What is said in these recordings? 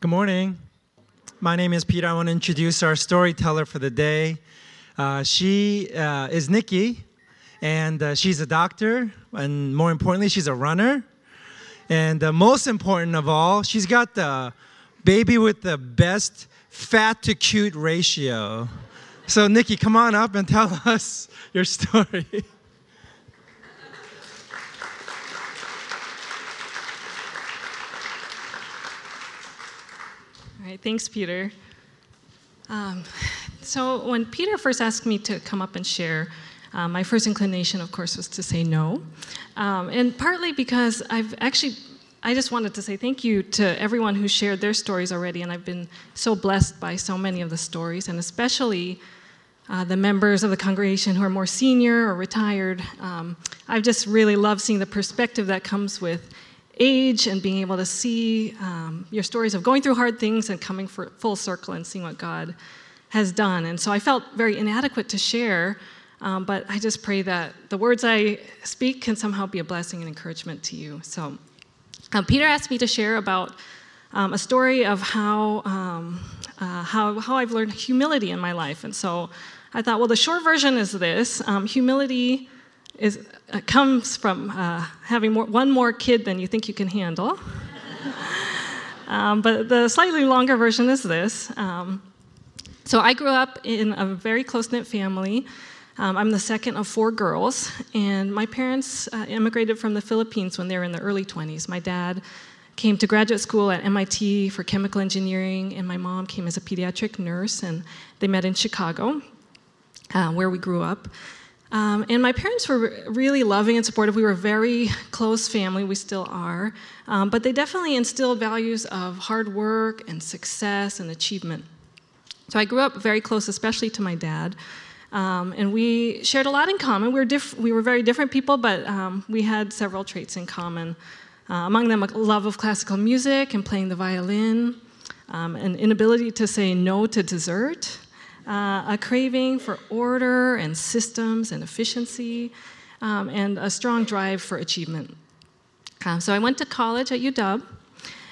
Good morning. My name is Peter. I want to introduce our storyteller for the day. Uh, she uh, is Nikki, and uh, she's a doctor, and more importantly, she's a runner. And uh, most important of all, she's got the baby with the best fat to cute ratio. So, Nikki, come on up and tell us your story. Right, thanks, Peter. Um, so, when Peter first asked me to come up and share, um, my first inclination, of course, was to say no. Um, and partly because I've actually, I just wanted to say thank you to everyone who shared their stories already, and I've been so blessed by so many of the stories, and especially uh, the members of the congregation who are more senior or retired. Um, I've just really loved seeing the perspective that comes with age and being able to see um, your stories of going through hard things and coming full circle and seeing what God has done. And so I felt very inadequate to share, um, but I just pray that the words I speak can somehow be a blessing and encouragement to you. So um, Peter asked me to share about um, a story of how, um, uh, how, how I've learned humility in my life. And so I thought, well, the short version is this um, humility is, uh, comes from uh, having more, one more kid than you think you can handle. um, but the slightly longer version is this. Um, so I grew up in a very close knit family. Um, I'm the second of four girls, and my parents uh, immigrated from the Philippines when they were in the early 20s. My dad came to graduate school at MIT for chemical engineering, and my mom came as a pediatric nurse, and they met in Chicago, uh, where we grew up. Um, and my parents were really loving and supportive. We were a very close family, we still are. Um, but they definitely instilled values of hard work and success and achievement. So I grew up very close, especially to my dad. Um, and we shared a lot in common. We were, diff- we were very different people, but um, we had several traits in common. Uh, among them, a love of classical music and playing the violin, um, an inability to say no to dessert, uh, a craving for order and systems and efficiency, um, and a strong drive for achievement. Um, so I went to college at UW,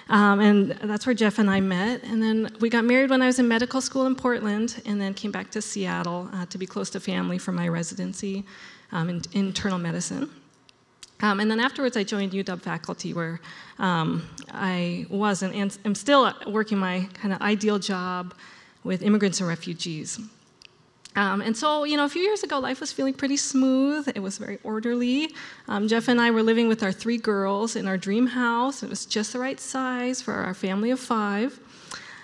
um, and that's where Jeff and I met. And then we got married when I was in medical school in Portland, and then came back to Seattle uh, to be close to family for my residency um, in internal medicine. Um, and then afterwards, I joined UW faculty, where um, I was and am still working my kind of ideal job with immigrants and refugees. Um, and so, you know, a few years ago, life was feeling pretty smooth. It was very orderly. Um, Jeff and I were living with our three girls in our dream house. It was just the right size for our family of five.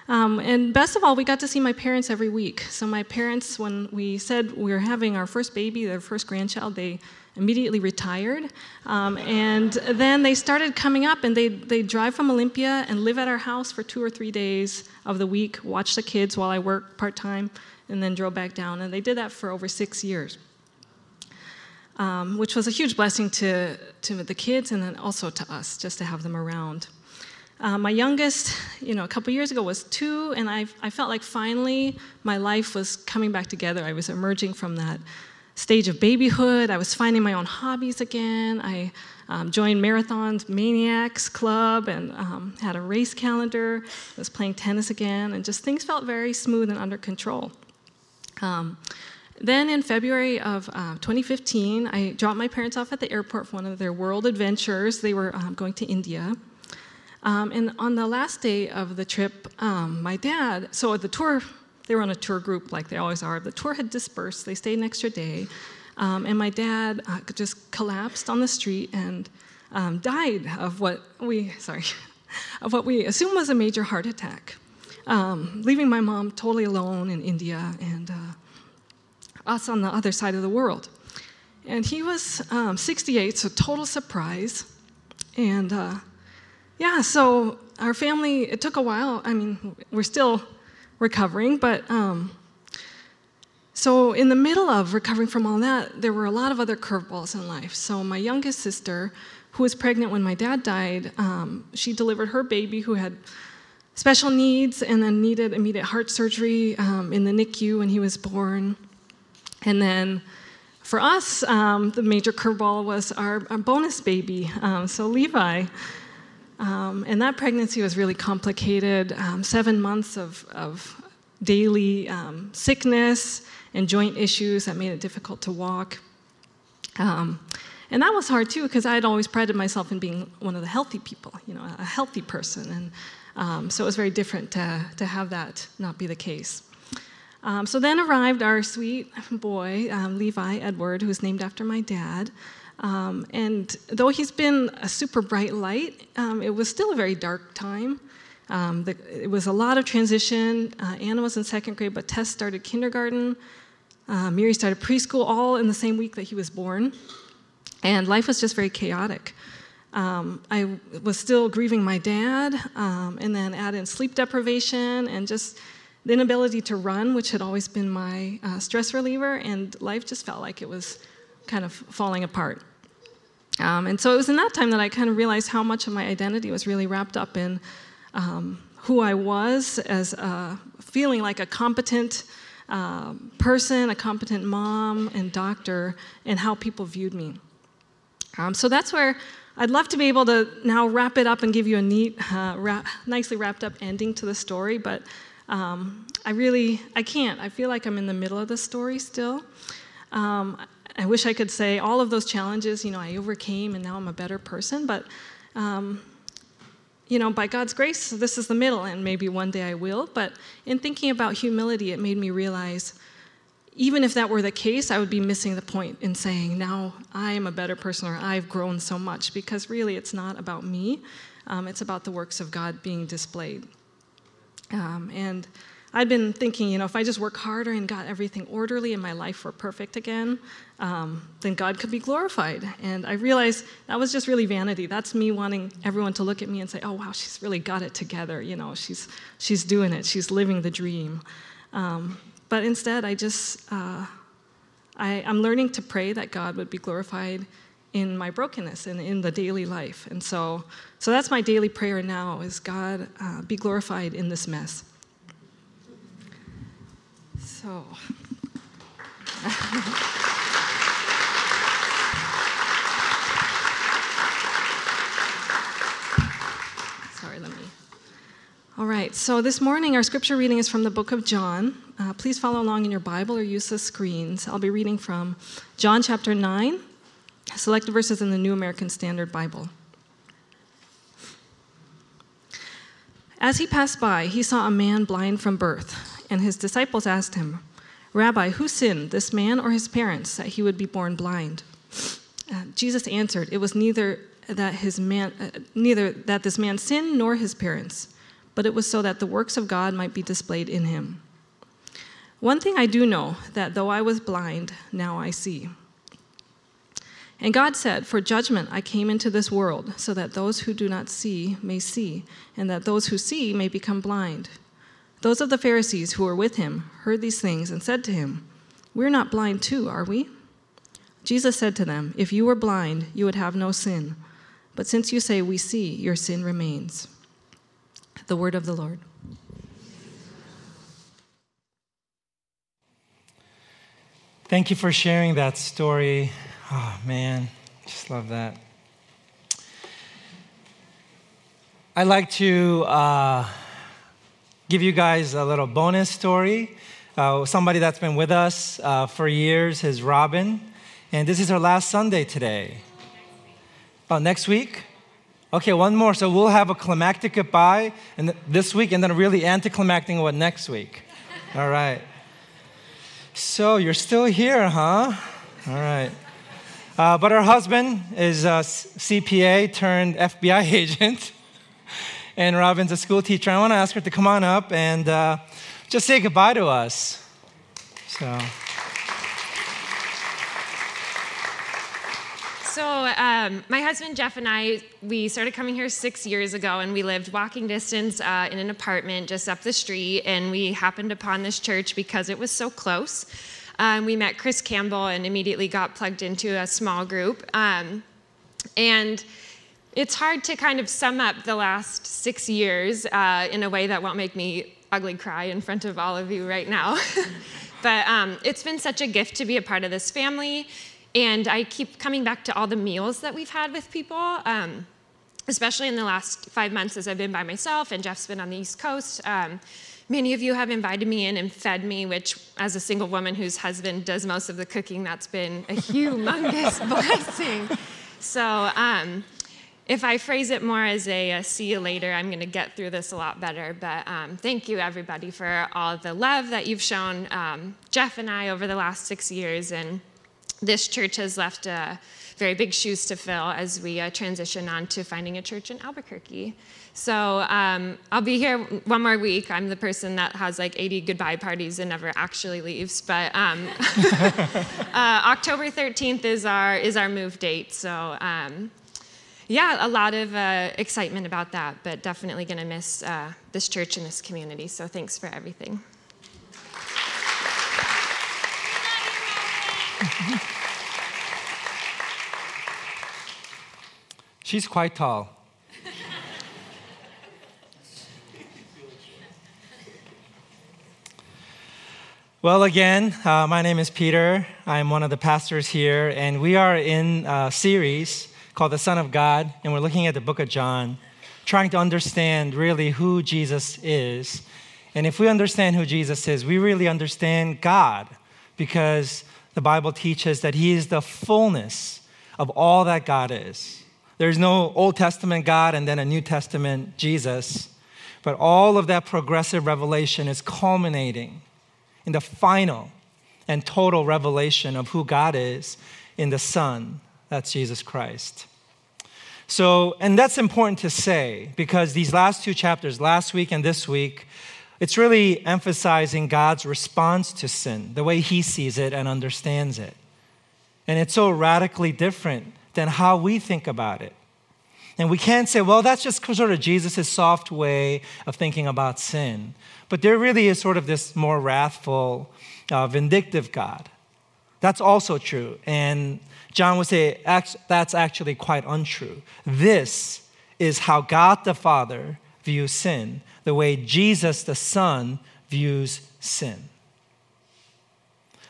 Um, and best of all, we got to see my parents every week. So, my parents, when we said we were having our first baby, their first grandchild, they immediately retired. Um, and then they started coming up and they they drive from Olympia and live at our house for two or three days of the week, watch the kids while I work part time, and then drove back down. And they did that for over six years. Um, which was a huge blessing to, to the kids and then also to us, just to have them around. Uh, my youngest, you know, a couple years ago was two, and I, I felt like finally my life was coming back together. I was emerging from that stage of babyhood. I was finding my own hobbies again. I um, joined Marathon's Maniacs Club and um, had a race calendar. I was playing tennis again, and just things felt very smooth and under control. Um, then in February of uh, 2015, I dropped my parents off at the airport for one of their world adventures. They were um, going to India. Um, and on the last day of the trip, um, my dad, so the tour they were on a tour group like they always are. The tour had dispersed, they stayed an extra day, um, and my dad uh, just collapsed on the street and um, died of what we, sorry, of what we assume was a major heart attack, um, leaving my mom totally alone in India and uh, us on the other side of the world. And he was um, 68, so total surprise. And uh, yeah, so our family, it took a while. I mean, we're still recovering, but um, so in the middle of recovering from all that, there were a lot of other curveballs in life. So my youngest sister, who was pregnant when my dad died, um, she delivered her baby who had special needs and then needed immediate heart surgery um, in the NICU when he was born. And then for us, um, the major curveball was our, our bonus baby, um, so Levi. Um, and that pregnancy was really complicated. Um, seven months of, of daily um, sickness and joint issues that made it difficult to walk. Um, and that was hard too, because I had always prided myself in being one of the healthy people, you know, a healthy person. And um, so it was very different to, to have that not be the case. Um, so then arrived our sweet boy, um, Levi Edward, who was named after my dad. Um, and though he's been a super bright light, um, it was still a very dark time. Um, the, it was a lot of transition. Uh, Anna was in second grade, but Tess started kindergarten. Uh, Miri started preschool all in the same week that he was born. And life was just very chaotic. Um, I was still grieving my dad, um, and then add in sleep deprivation and just the inability to run, which had always been my uh, stress reliever, and life just felt like it was kind of falling apart. Um, and so it was in that time that I kind of realized how much of my identity was really wrapped up in um, who I was as a, feeling like a competent uh, person, a competent mom and doctor, and how people viewed me. Um, so that's where I'd love to be able to now wrap it up and give you a neat, uh, wrap, nicely wrapped up ending to the story, but um, I really, I can't. I feel like I'm in the middle of the story still. Um, I wish I could say all of those challenges, you know, I overcame and now I'm a better person, but, um, you know, by God's grace, this is the middle, and maybe one day I will. But in thinking about humility, it made me realize even if that were the case, I would be missing the point in saying, now I am a better person or I've grown so much, because really it's not about me, um, it's about the works of God being displayed. Um, and I'd been thinking, you know, if I just work harder and got everything orderly and my life were perfect again, um, then God could be glorified. And I realized that was just really vanity. That's me wanting everyone to look at me and say, oh, wow, she's really got it together. You know, she's, she's doing it, she's living the dream. Um, but instead, I just, uh, I, I'm learning to pray that God would be glorified in my brokenness and in the daily life. And so, so that's my daily prayer now is God uh, be glorified in this mess. So. Sorry, let me. All right, so this morning our scripture reading is from the book of John. Uh, please follow along in your Bible or use the screens. I'll be reading from John chapter 9, selected verses in the New American Standard Bible. As he passed by, he saw a man blind from birth, and his disciples asked him, Rabbi, who sinned, this man or his parents, that he would be born blind? Uh, Jesus answered, It was neither that his man, uh, neither that this man sinned nor his parents, but it was so that the works of God might be displayed in him. One thing I do know, that though I was blind, now I see. And God said, For judgment I came into this world, so that those who do not see may see, and that those who see may become blind. Those of the Pharisees who were with him heard these things and said to him, We're not blind too, are we? Jesus said to them, If you were blind, you would have no sin. But since you say, We see, your sin remains. The word of the Lord. Thank you for sharing that story. Oh, man, just love that. I'd like to uh, give you guys a little bonus story. Uh, somebody that's been with us uh, for years is Robin, and this is her last Sunday today. Oh, next week? Okay, one more. So we'll have a climactic goodbye and this week, and then a really anticlimactic one next week. All right. So you're still here, huh? All right. Uh, but her husband is a CPA turned FBI agent, and Robin's a school teacher. I want to ask her to come on up and uh, just say goodbye to us. So. So, um, my husband Jeff and I, we started coming here six years ago, and we lived walking distance uh, in an apartment just up the street. And we happened upon this church because it was so close. Um, we met Chris Campbell and immediately got plugged into a small group. Um, and it's hard to kind of sum up the last six years uh, in a way that won't make me ugly cry in front of all of you right now. but um, it's been such a gift to be a part of this family and I keep coming back to all the meals that we've had with people. Um, especially in the last five months as I've been by myself and Jeff's been on the East Coast. Um, many of you have invited me in and fed me, which, as a single woman whose husband does most of the cooking, that's been a humongous blessing. So, um, if I phrase it more as a, a see you later, I'm going to get through this a lot better. But um, thank you, everybody, for all the love that you've shown um, Jeff and I over the last six years. And this church has left uh, very big shoes to fill as we uh, transition on to finding a church in Albuquerque. So um, I'll be here one more week. I'm the person that has like 80 goodbye parties and never actually leaves. But um, uh, October 13th is our is our move date. So um, yeah, a lot of uh, excitement about that, but definitely going to miss uh, this church and this community. So thanks for everything. She's quite tall. Well, again, uh, my name is Peter. I'm one of the pastors here, and we are in a series called The Son of God, and we're looking at the book of John, trying to understand really who Jesus is. And if we understand who Jesus is, we really understand God, because the Bible teaches that He is the fullness of all that God is. There's no Old Testament God and then a New Testament Jesus, but all of that progressive revelation is culminating in the final and total revelation of who God is in the Son, that's Jesus Christ. So, and that's important to say because these last two chapters, last week and this week, it's really emphasizing God's response to sin, the way He sees it and understands it. And it's so radically different than how we think about it. And we can't say, well, that's just sort of Jesus' soft way of thinking about sin. But there really is sort of this more wrathful, uh, vindictive God. That's also true. And John would say that's actually quite untrue. This is how God the Father views sin, the way Jesus the Son views sin.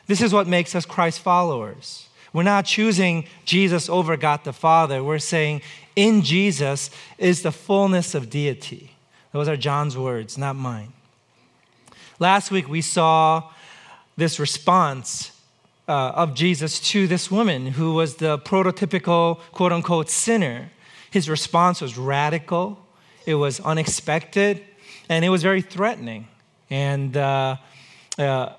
This is what makes us Christ followers. We're not choosing Jesus over God the Father. We're saying in Jesus is the fullness of deity. Those are John's words, not mine. Last week we saw this response uh, of Jesus to this woman who was the prototypical quote unquote sinner. His response was radical, it was unexpected, and it was very threatening. And uh, uh,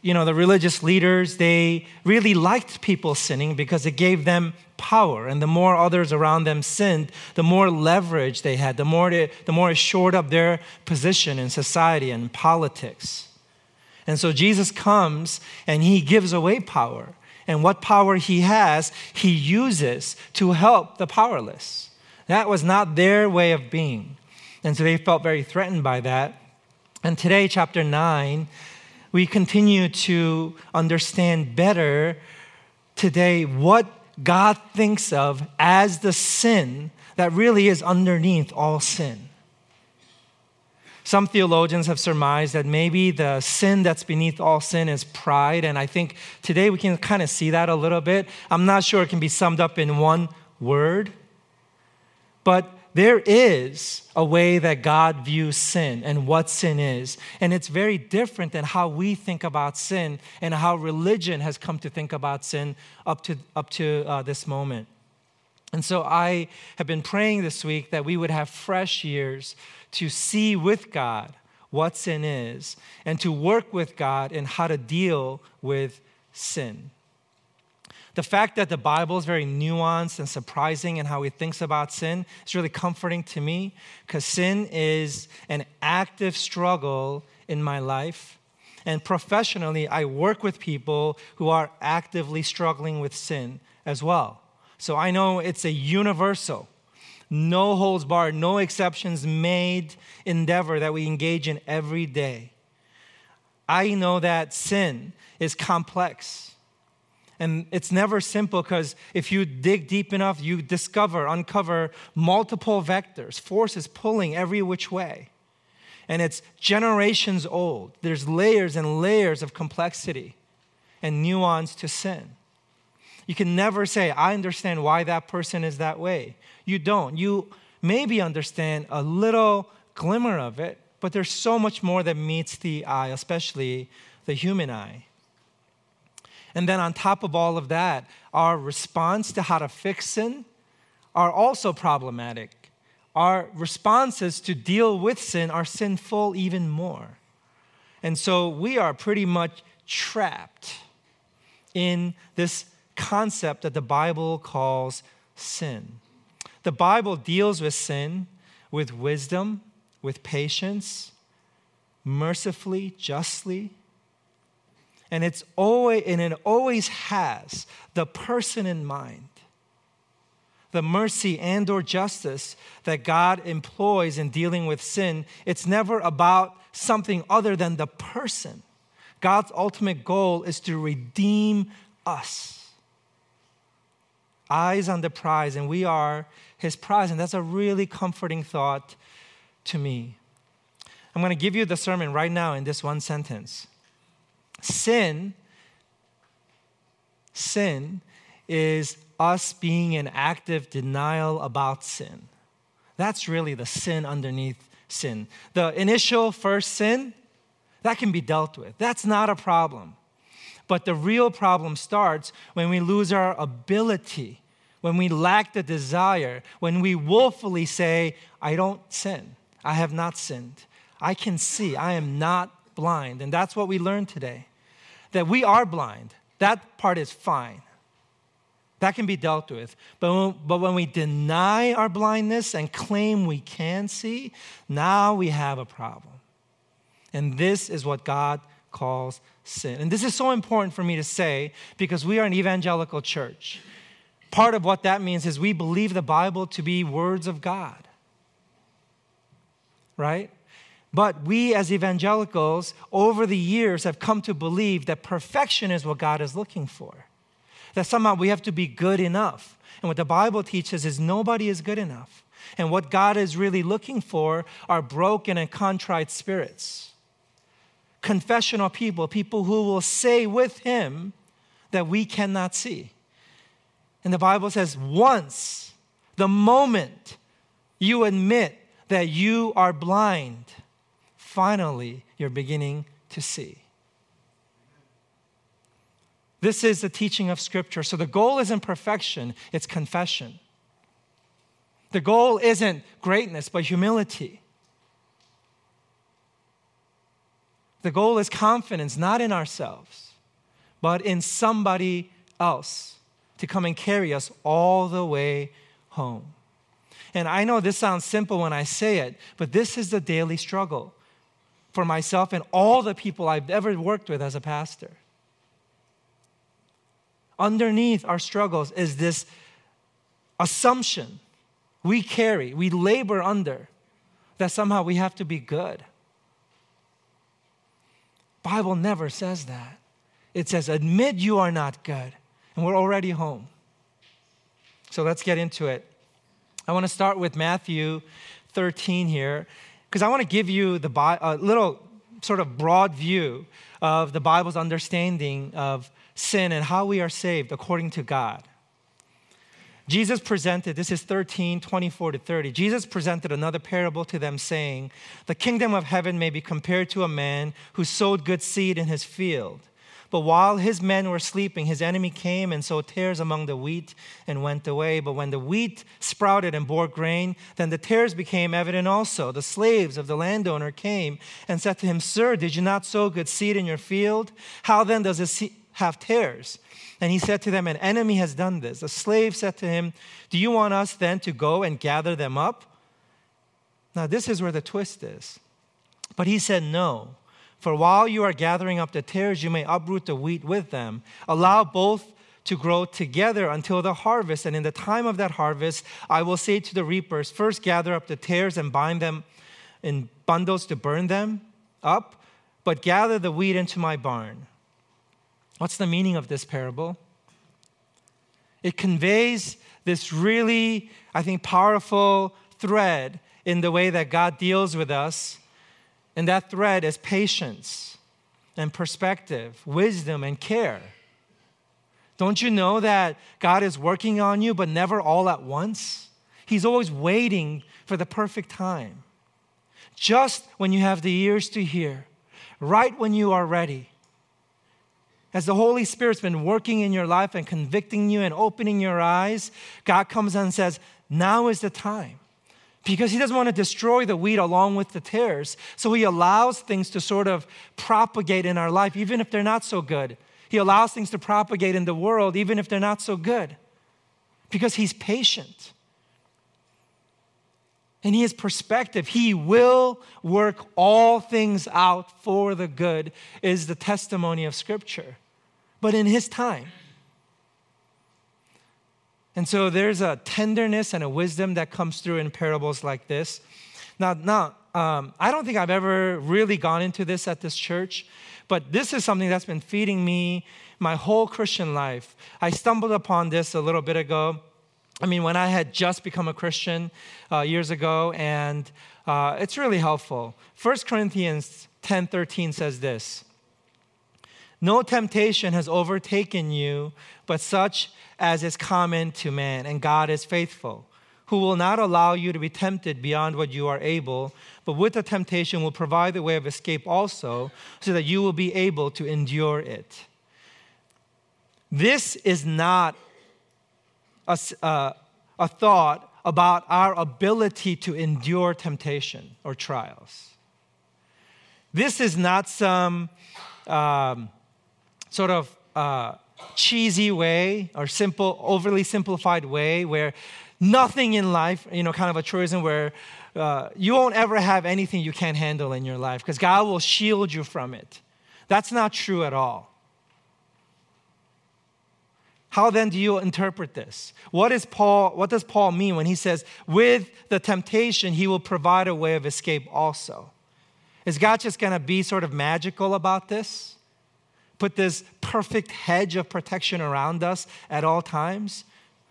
you know, the religious leaders, they really liked people sinning because it gave them power. And the more others around them sinned, the more leverage they had, the more, the more it shored up their position in society and politics. And so Jesus comes and he gives away power. And what power he has, he uses to help the powerless. That was not their way of being. And so they felt very threatened by that. And today, chapter 9, we continue to understand better today what God thinks of as the sin that really is underneath all sin. Some theologians have surmised that maybe the sin that's beneath all sin is pride, and I think today we can kind of see that a little bit. I'm not sure it can be summed up in one word, but there is a way that God views sin and what sin is. And it's very different than how we think about sin and how religion has come to think about sin up to, up to uh, this moment. And so I have been praying this week that we would have fresh ears to see with God what sin is and to work with God in how to deal with sin. The fact that the Bible is very nuanced and surprising in how he thinks about sin is really comforting to me because sin is an active struggle in my life. And professionally, I work with people who are actively struggling with sin as well. So I know it's a universal, no holds barred, no exceptions made endeavor that we engage in every day. I know that sin is complex and it's never simple because if you dig deep enough, you discover, uncover multiple vectors, forces pulling every which way. And it's generations old. There's layers and layers of complexity and nuance to sin. You can never say, I understand why that person is that way. You don't. You maybe understand a little glimmer of it, but there's so much more that meets the eye, especially the human eye. And then on top of all of that, our response to how to fix sin are also problematic. Our responses to deal with sin are sinful even more. And so we are pretty much trapped in this concept that the Bible calls sin. The Bible deals with sin with wisdom, with patience, mercifully, justly. And it's always and it always has the person in mind. The mercy and or justice that God employs in dealing with sin, it's never about something other than the person. God's ultimate goal is to redeem us. Eyes on the prize, and we are his prize. And that's a really comforting thought to me. I'm going to give you the sermon right now in this one sentence. Sin, sin is us being in active denial about sin. That's really the sin underneath sin. The initial first sin, that can be dealt with. That's not a problem. But the real problem starts when we lose our ability, when we lack the desire, when we willfully say, I don't sin. I have not sinned. I can see. I am not blind. And that's what we learned today that we are blind. That part is fine. That can be dealt with. But when, but when we deny our blindness and claim we can see, now we have a problem. And this is what God calls sin. And this is so important for me to say because we are an evangelical church. Part of what that means is we believe the Bible to be words of God. Right? But we as evangelicals, over the years, have come to believe that perfection is what God is looking for. That somehow we have to be good enough. And what the Bible teaches is nobody is good enough. And what God is really looking for are broken and contrite spirits, confessional people, people who will say with Him that we cannot see. And the Bible says, once, the moment you admit that you are blind, finally you're beginning to see. This is the teaching of Scripture. So the goal isn't perfection, it's confession. The goal isn't greatness, but humility. The goal is confidence, not in ourselves, but in somebody else to come and carry us all the way home. And I know this sounds simple when I say it, but this is the daily struggle for myself and all the people I've ever worked with as a pastor. Underneath our struggles is this assumption we carry, we labor under, that somehow we have to be good. Bible never says that. It says, admit you are not good, and we're already home. So let's get into it. I want to start with Matthew 13 here, because I want to give you the a little sort of broad view of the Bible's understanding of sin and how we are saved according to God. Jesus presented, this is 13, 24 to 30. Jesus presented another parable to them, saying, The kingdom of heaven may be compared to a man who sowed good seed in his field. But while his men were sleeping, his enemy came and sowed tares among the wheat and went away. But when the wheat sprouted and bore grain, then the tares became evident also. The slaves of the landowner came and said to him, Sir, did you not sow good seed in your field? How then does it have tares? And he said to them, An enemy has done this. The slave said to him, Do you want us then to go and gather them up? Now, this is where the twist is. But he said, No. For while you are gathering up the tares, you may uproot the wheat with them. Allow both to grow together until the harvest. And in the time of that harvest, I will say to the reapers, First gather up the tares and bind them in bundles to burn them up, but gather the wheat into my barn. What's the meaning of this parable? It conveys this really, I think, powerful thread in the way that God deals with us and that thread is patience and perspective, wisdom and care. Don't you know that God is working on you, but never all at once? He's always waiting for the perfect time. Just when you have the ears to hear, right when you are ready. As the Holy Spirit's been working in your life and convicting you and opening your eyes, God comes and says, Now is the time. Because He doesn't want to destroy the wheat along with the tares. So He allows things to sort of propagate in our life, even if they're not so good. He allows things to propagate in the world, even if they're not so good. Because He's patient. And He perspective. He will work all things out for the good, is the testimony of Scripture. But in His time. And so there's a tenderness and a wisdom that comes through in parables like this. Now, now um, I don't think I've ever really gone into this at this church, but this is something that's been feeding me my whole Christian life. I stumbled upon this a little bit ago. I mean, when I had just become a Christian uh, years ago, and uh, it's really helpful. 1 Corinthians 10 13 says this No temptation has overtaken you, but such as is common to man, and God is faithful, who will not allow you to be tempted beyond what you are able, but with the temptation will provide the way of escape also, so that you will be able to endure it. This is not a, uh, a thought about our ability to endure temptation or trials. This is not some um, sort of uh, cheesy way or simple, overly simplified way where nothing in life, you know, kind of a truism where uh, you won't ever have anything you can't handle in your life because God will shield you from it. That's not true at all. How then do you interpret this? What, is Paul, what does Paul mean when he says, with the temptation, he will provide a way of escape also? Is God just going to be sort of magical about this? Put this perfect hedge of protection around us at all times?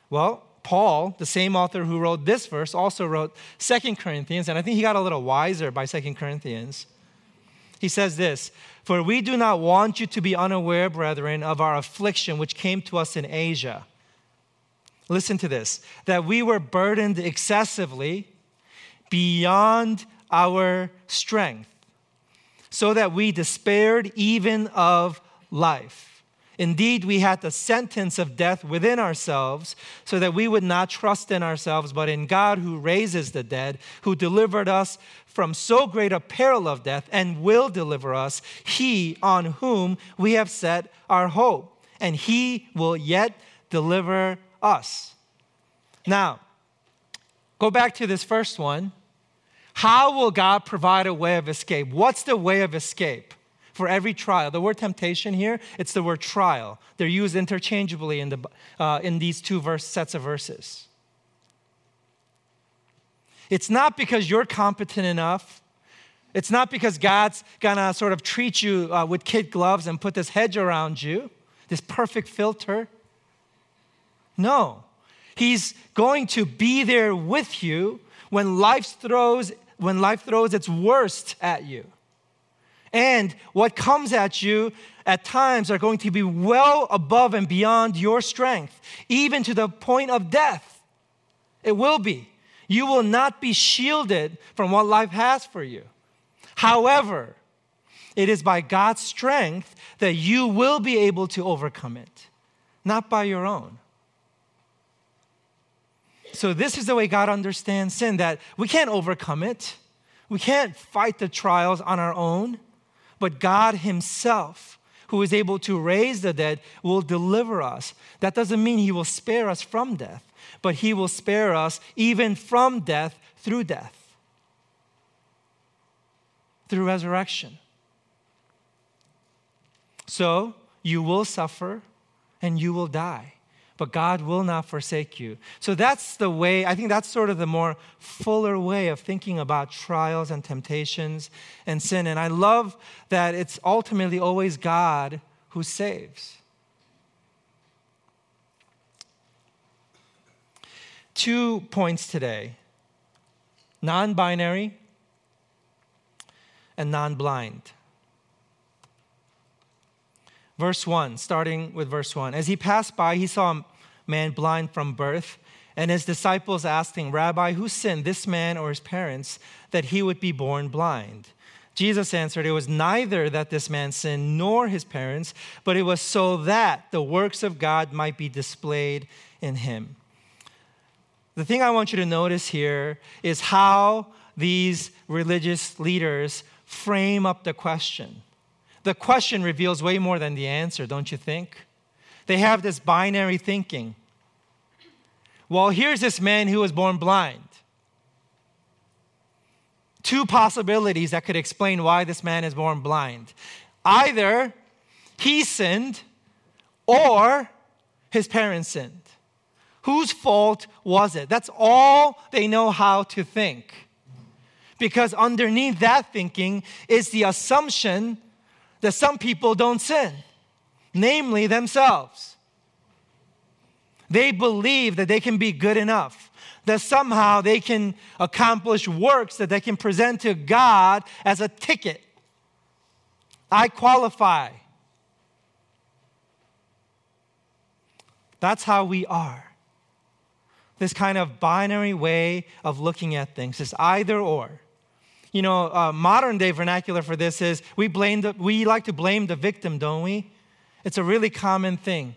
Well, Paul, the same author who wrote this verse, also wrote Second Corinthians, and I think he got a little wiser by Second Corinthians. He says this For we do not want you to be unaware, brethren, of our affliction which came to us in Asia. Listen to this that we were burdened excessively beyond our strength, so that we despaired even of life. Indeed, we had the sentence of death within ourselves, so that we would not trust in ourselves, but in God who raises the dead, who delivered us from so great a peril of death and will deliver us, he on whom we have set our hope, and he will yet deliver us. Now, go back to this first one. How will God provide a way of escape? What's the way of escape? For every trial. The word temptation here, it's the word trial. They're used interchangeably in, the, uh, in these two verse, sets of verses. It's not because you're competent enough. It's not because God's gonna sort of treat you uh, with kid gloves and put this hedge around you, this perfect filter. No. He's going to be there with you when life throws when life throws its worst at you. And what comes at you at times are going to be well above and beyond your strength, even to the point of death. It will be. You will not be shielded from what life has for you. However, it is by God's strength that you will be able to overcome it, not by your own. So, this is the way God understands sin that we can't overcome it. We can't fight the trials on our own but God Himself, who is able to raise the dead, will deliver us. That doesn't mean He will spare us from death, but He will spare us even from death through death, through resurrection. So you will suffer and you will die but God will not forsake you. So that's the way, I think that's sort of the more fuller way of thinking about trials and temptations and sin. And I love that it's ultimately always God who saves. Two points today non binary and non blind. Verse 1, starting with verse 1. As he passed by, he saw a man blind from birth. And his disciples asked him, Rabbi, who sinned, this man or his parents, that he would be born blind? Jesus answered, It was neither that this man sinned nor his parents, but it was so that the works of God might be displayed in him. The thing I want you to notice here is how these religious leaders frame up the question. The question reveals way more than the answer, don't you think? They have this binary thinking. Well, here's this man who was born blind. Two possibilities that could explain why this man is born blind. Either he sinned or his parents sinned. Whose fault was it? That's all they know how to think. Because underneath that thinking is the assumption that some people don't sin, namely themselves. They believe that they can be good enough, that somehow they can accomplish works that they can present to God as a ticket. I qualify. That's how we are. This kind of binary way of looking at things is either or. You know, uh, modern day vernacular for this is we blame the, we like to blame the victim, don't we? It's a really common thing.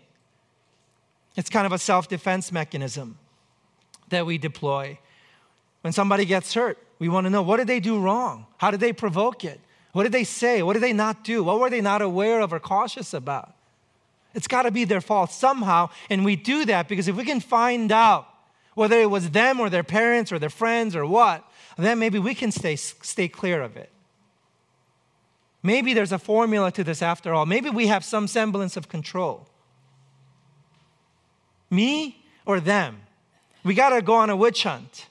It's kind of a self defense mechanism that we deploy. When somebody gets hurt, we want to know what did they do wrong? How did they provoke it? What did they say? What did they not do? What were they not aware of or cautious about? It's got to be their fault somehow. And we do that because if we can find out whether it was them or their parents or their friends or what, then maybe we can stay, stay clear of it. Maybe there's a formula to this after all. Maybe we have some semblance of control. Me or them? We got to go on a witch hunt.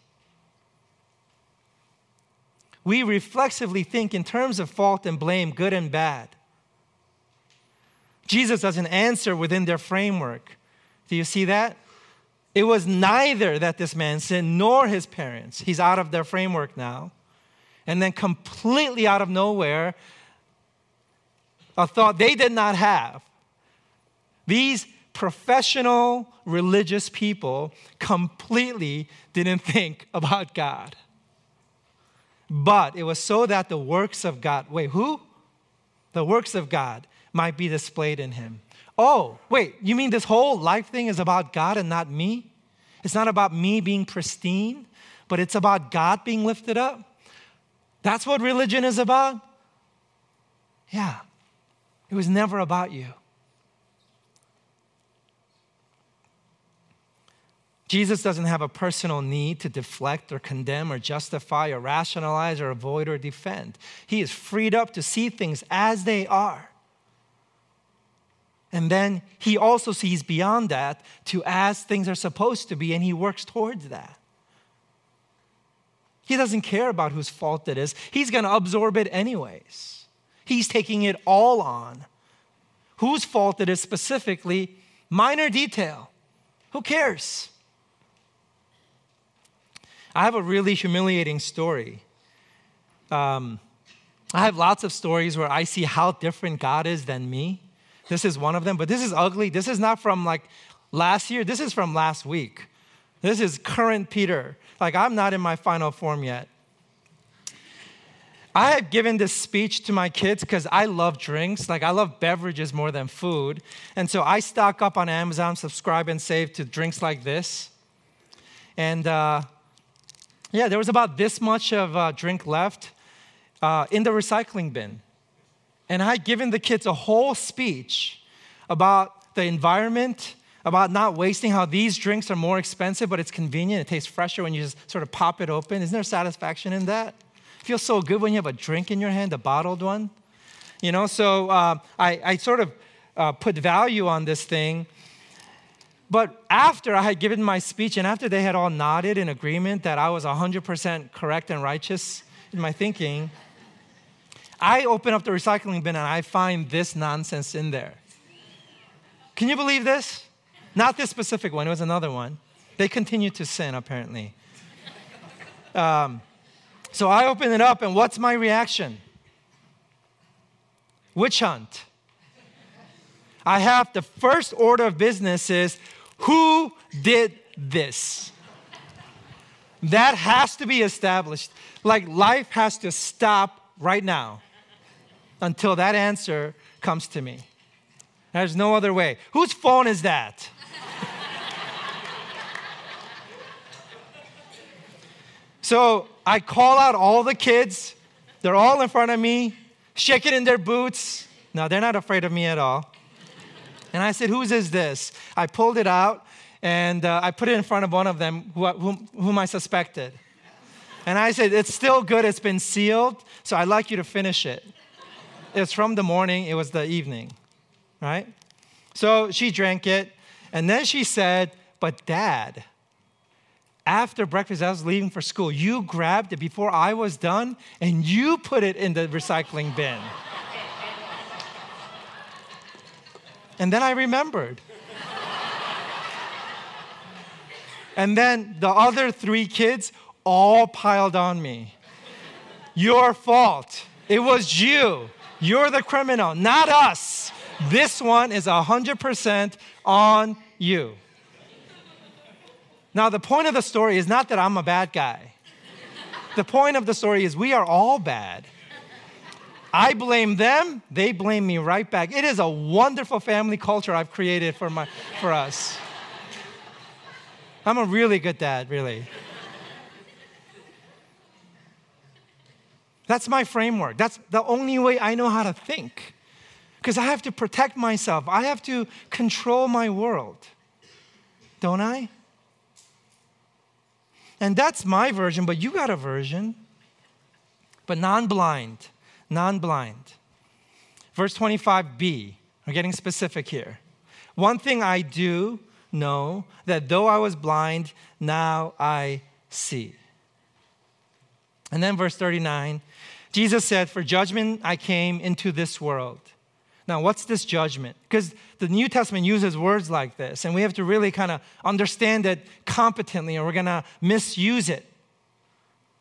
We reflexively think in terms of fault and blame, good and bad. Jesus doesn't answer within their framework. Do you see that? It was neither that this man sinned nor his parents. He's out of their framework now. And then, completely out of nowhere, a thought they did not have. These professional religious people completely didn't think about God. But it was so that the works of God, wait, who? The works of God might be displayed in him. Oh, wait, you mean this whole life thing is about God and not me? It's not about me being pristine, but it's about God being lifted up? That's what religion is about? Yeah, it was never about you. Jesus doesn't have a personal need to deflect or condemn or justify or rationalize or avoid or defend. He is freed up to see things as they are. And then he also sees beyond that to as things are supposed to be, and he works towards that. He doesn't care about whose fault it is, he's going to absorb it anyways. He's taking it all on. Whose fault it is specifically, minor detail. Who cares? I have a really humiliating story. Um, I have lots of stories where I see how different God is than me. This is one of them, but this is ugly. This is not from like last year, this is from last week. This is current Peter. Like, I'm not in my final form yet. I have given this speech to my kids because I love drinks. Like, I love beverages more than food. And so I stock up on Amazon, subscribe, and save to drinks like this. And uh, yeah, there was about this much of uh, drink left uh, in the recycling bin. And I had given the kids a whole speech about the environment, about not wasting, how these drinks are more expensive, but it's convenient. It tastes fresher when you just sort of pop it open. Isn't there satisfaction in that? It feels so good when you have a drink in your hand, a bottled one. You know, so uh, I, I, sort of uh, put value on this thing. But after I had given my speech and after they had all nodded in agreement that I was 100% correct and righteous in my thinking, I open up the recycling bin and I find this nonsense in there. Can you believe this? Not this specific one, it was another one. They continue to sin, apparently. Um, so I open it up, and what's my reaction? Witch hunt. I have the first order of business is who did this? That has to be established. Like life has to stop right now until that answer comes to me. There's no other way. Whose phone is that? so I call out all the kids. They're all in front of me, shaking in their boots. No, they're not afraid of me at all. And I said, Whose is this? I pulled it out and uh, I put it in front of one of them who, whom, whom I suspected. And I said, It's still good, it's been sealed, so I'd like you to finish it. It's from the morning, it was the evening, right? So she drank it, and then she said, But dad, after breakfast, I was leaving for school. You grabbed it before I was done, and you put it in the recycling bin. and then I remembered. and then the other three kids all piled on me. Your fault. It was you. You're the criminal, not us. This one is 100% on you. Now, the point of the story is not that I'm a bad guy. The point of the story is we are all bad. I blame them, they blame me right back. It is a wonderful family culture I've created for, my, for us. I'm a really good dad, really. That's my framework. That's the only way I know how to think. Because I have to protect myself, I have to control my world. Don't I? And that's my version, but you got a version. But non blind, non blind. Verse 25b, we're getting specific here. One thing I do know that though I was blind, now I see. And then verse 39 Jesus said, For judgment I came into this world. Now, what's this judgment? Because the New Testament uses words like this, and we have to really kind of understand it competently, or we're going to misuse it.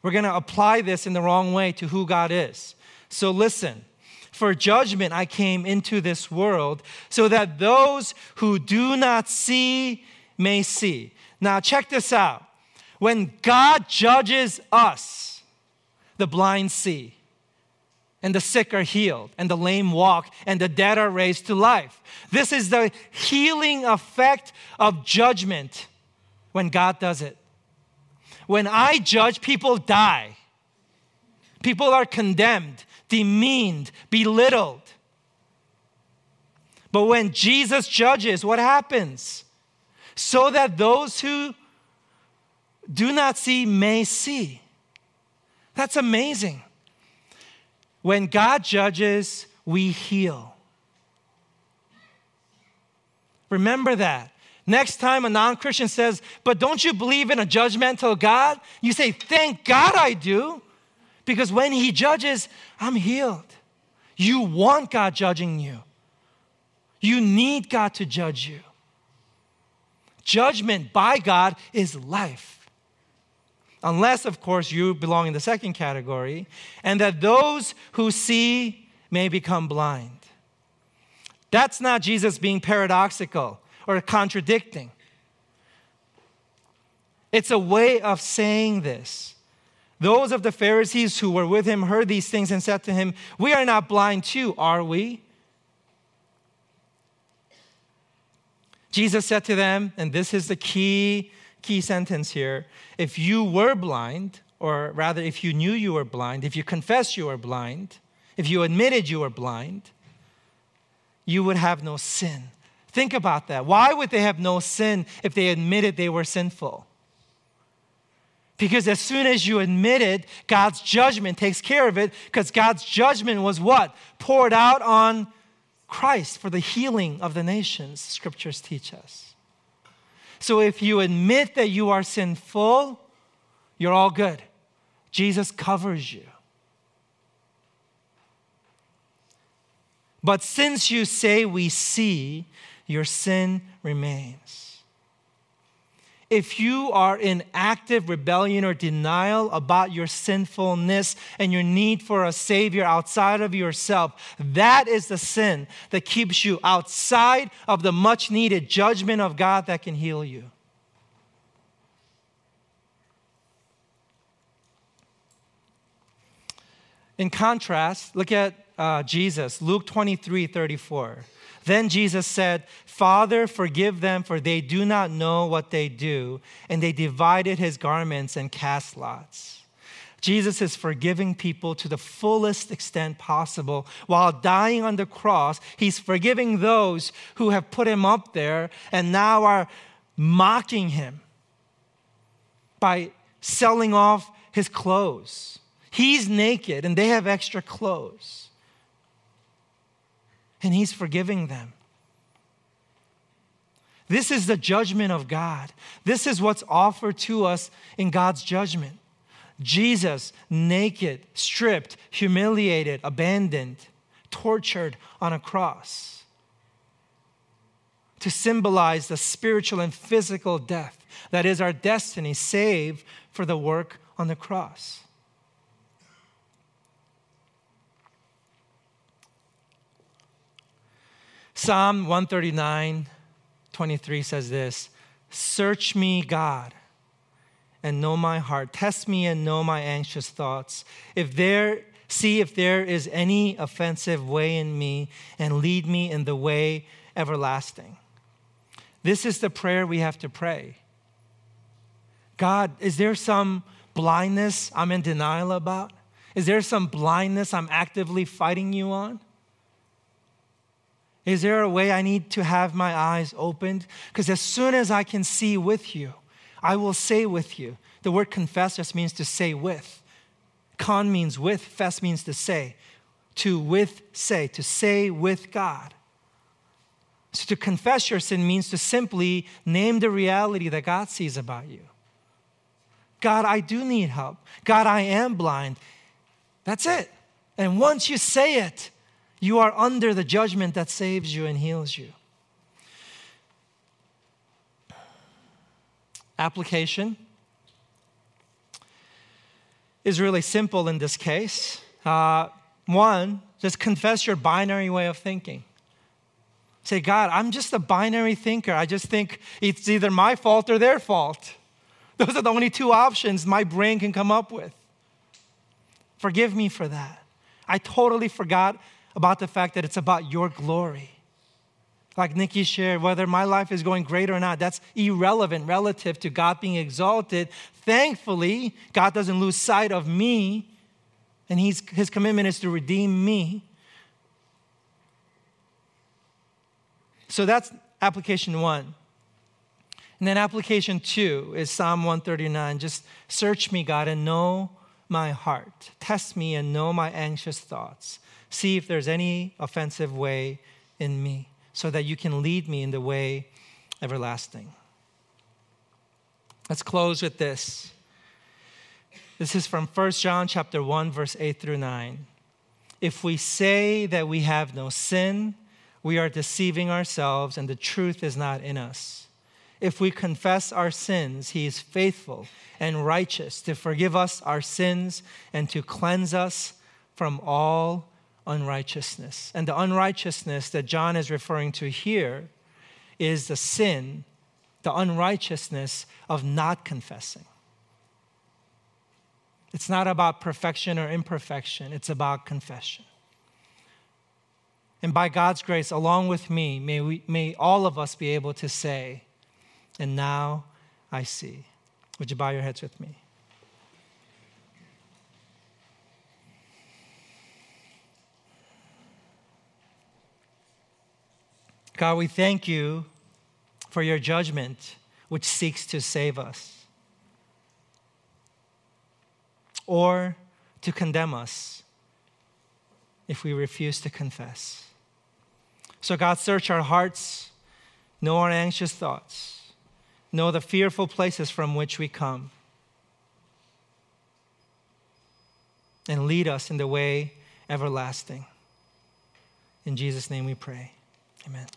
We're going to apply this in the wrong way to who God is. So, listen. For judgment I came into this world, so that those who do not see may see. Now, check this out. When God judges us, the blind see and the sick are healed, and the lame walk, and the dead are raised to life. This is the healing effect of judgment when God does it. When I judge, people die. People are condemned, demeaned, belittled. But when Jesus judges, what happens? So that those who do not see may see. That's amazing. When God judges, we heal. Remember that. Next time a non Christian says, But don't you believe in a judgmental God? You say, Thank God I do. Because when He judges, I'm healed. You want God judging you, you need God to judge you. Judgment by God is life unless, of course, you belong in the second category, and that those who see may become blind. That's not Jesus being paradoxical or contradicting. It's a way of saying this. Those of the Pharisees who were with him heard these things and said to him, We are not blind too, are we? Jesus said to them, and this is the key key sentence here. If you were blind, or rather, if you knew you were blind, if you confessed you were blind, if you admitted you were blind, you would have no sin. Think about that. Why would they have no sin if they admitted they were sinful? Because as soon as you admit it, God's judgment takes care of it, because God's judgment was what? Poured out on Christ for the healing of the nations, scriptures teach us. So if you admit that you are sinful, you're all good. Jesus covers you. But since you say we see, your sin remains if you are in active rebellion or denial about your sinfulness and your need for a Savior outside of yourself, that is the sin that keeps you outside of the much needed judgment of God that can heal you. In contrast, look at uh, Jesus, Luke 23 34. Then Jesus said, Father, forgive them, for they do not know what they do. And they divided his garments and cast lots. Jesus is forgiving people to the fullest extent possible. While dying on the cross, he's forgiving those who have put him up there and now are mocking him by selling off his clothes. He's naked and they have extra clothes. And he's forgiving them. This is the judgment of God. This is what's offered to us in God's judgment. Jesus, naked, stripped, humiliated, abandoned, tortured on a cross to symbolize the spiritual and physical death that is our destiny, save for the work on the cross. Psalm 139, 23 says this Search me, God and know my heart. Test me and know my anxious thoughts. If there see if there is any offensive way in me and lead me in the way everlasting. This is the prayer we have to pray. God, is there some blindness I'm in denial about? Is there some blindness I'm actively fighting you on? Is there a way I need to have my eyes opened? Because as soon as I can see with you, I will say with you. The word confess just means to say with. Con means with, fess means to say. To with say, to say with God. So to confess your sin means to simply name the reality that God sees about you. God, I do need help. God, I am blind. That's it. And once you say it, you are under the judgment that saves you and heals you. application is really simple in this case. Uh, one, just confess your binary way of thinking. Say, God, I'm just a binary thinker. I just think it's either my fault or their fault. Those are the only two options my brain can come up with. Forgive me for that. I totally forgot about the fact that it's about your glory like Nikki shared, whether my life is going great or not, that's irrelevant relative to God being exalted. Thankfully, God doesn't lose sight of me, and he's, his commitment is to redeem me. So that's application one. And then application two is Psalm 139. Just search me, God, and know my heart. Test me and know my anxious thoughts. See if there's any offensive way in me so that you can lead me in the way everlasting. Let's close with this. This is from 1 John chapter 1 verse 8 through 9. If we say that we have no sin, we are deceiving ourselves and the truth is not in us. If we confess our sins, he is faithful and righteous to forgive us our sins and to cleanse us from all unrighteousness. And the unrighteousness that John is referring to here is the sin, the unrighteousness of not confessing. It's not about perfection or imperfection, it's about confession. And by God's grace, along with me, may, we, may all of us be able to say, And now I see. Would you bow your heads with me? God, we thank you for your judgment, which seeks to save us or to condemn us if we refuse to confess. So, God, search our hearts, know our anxious thoughts, know the fearful places from which we come, and lead us in the way everlasting. In Jesus' name we pray. Amen.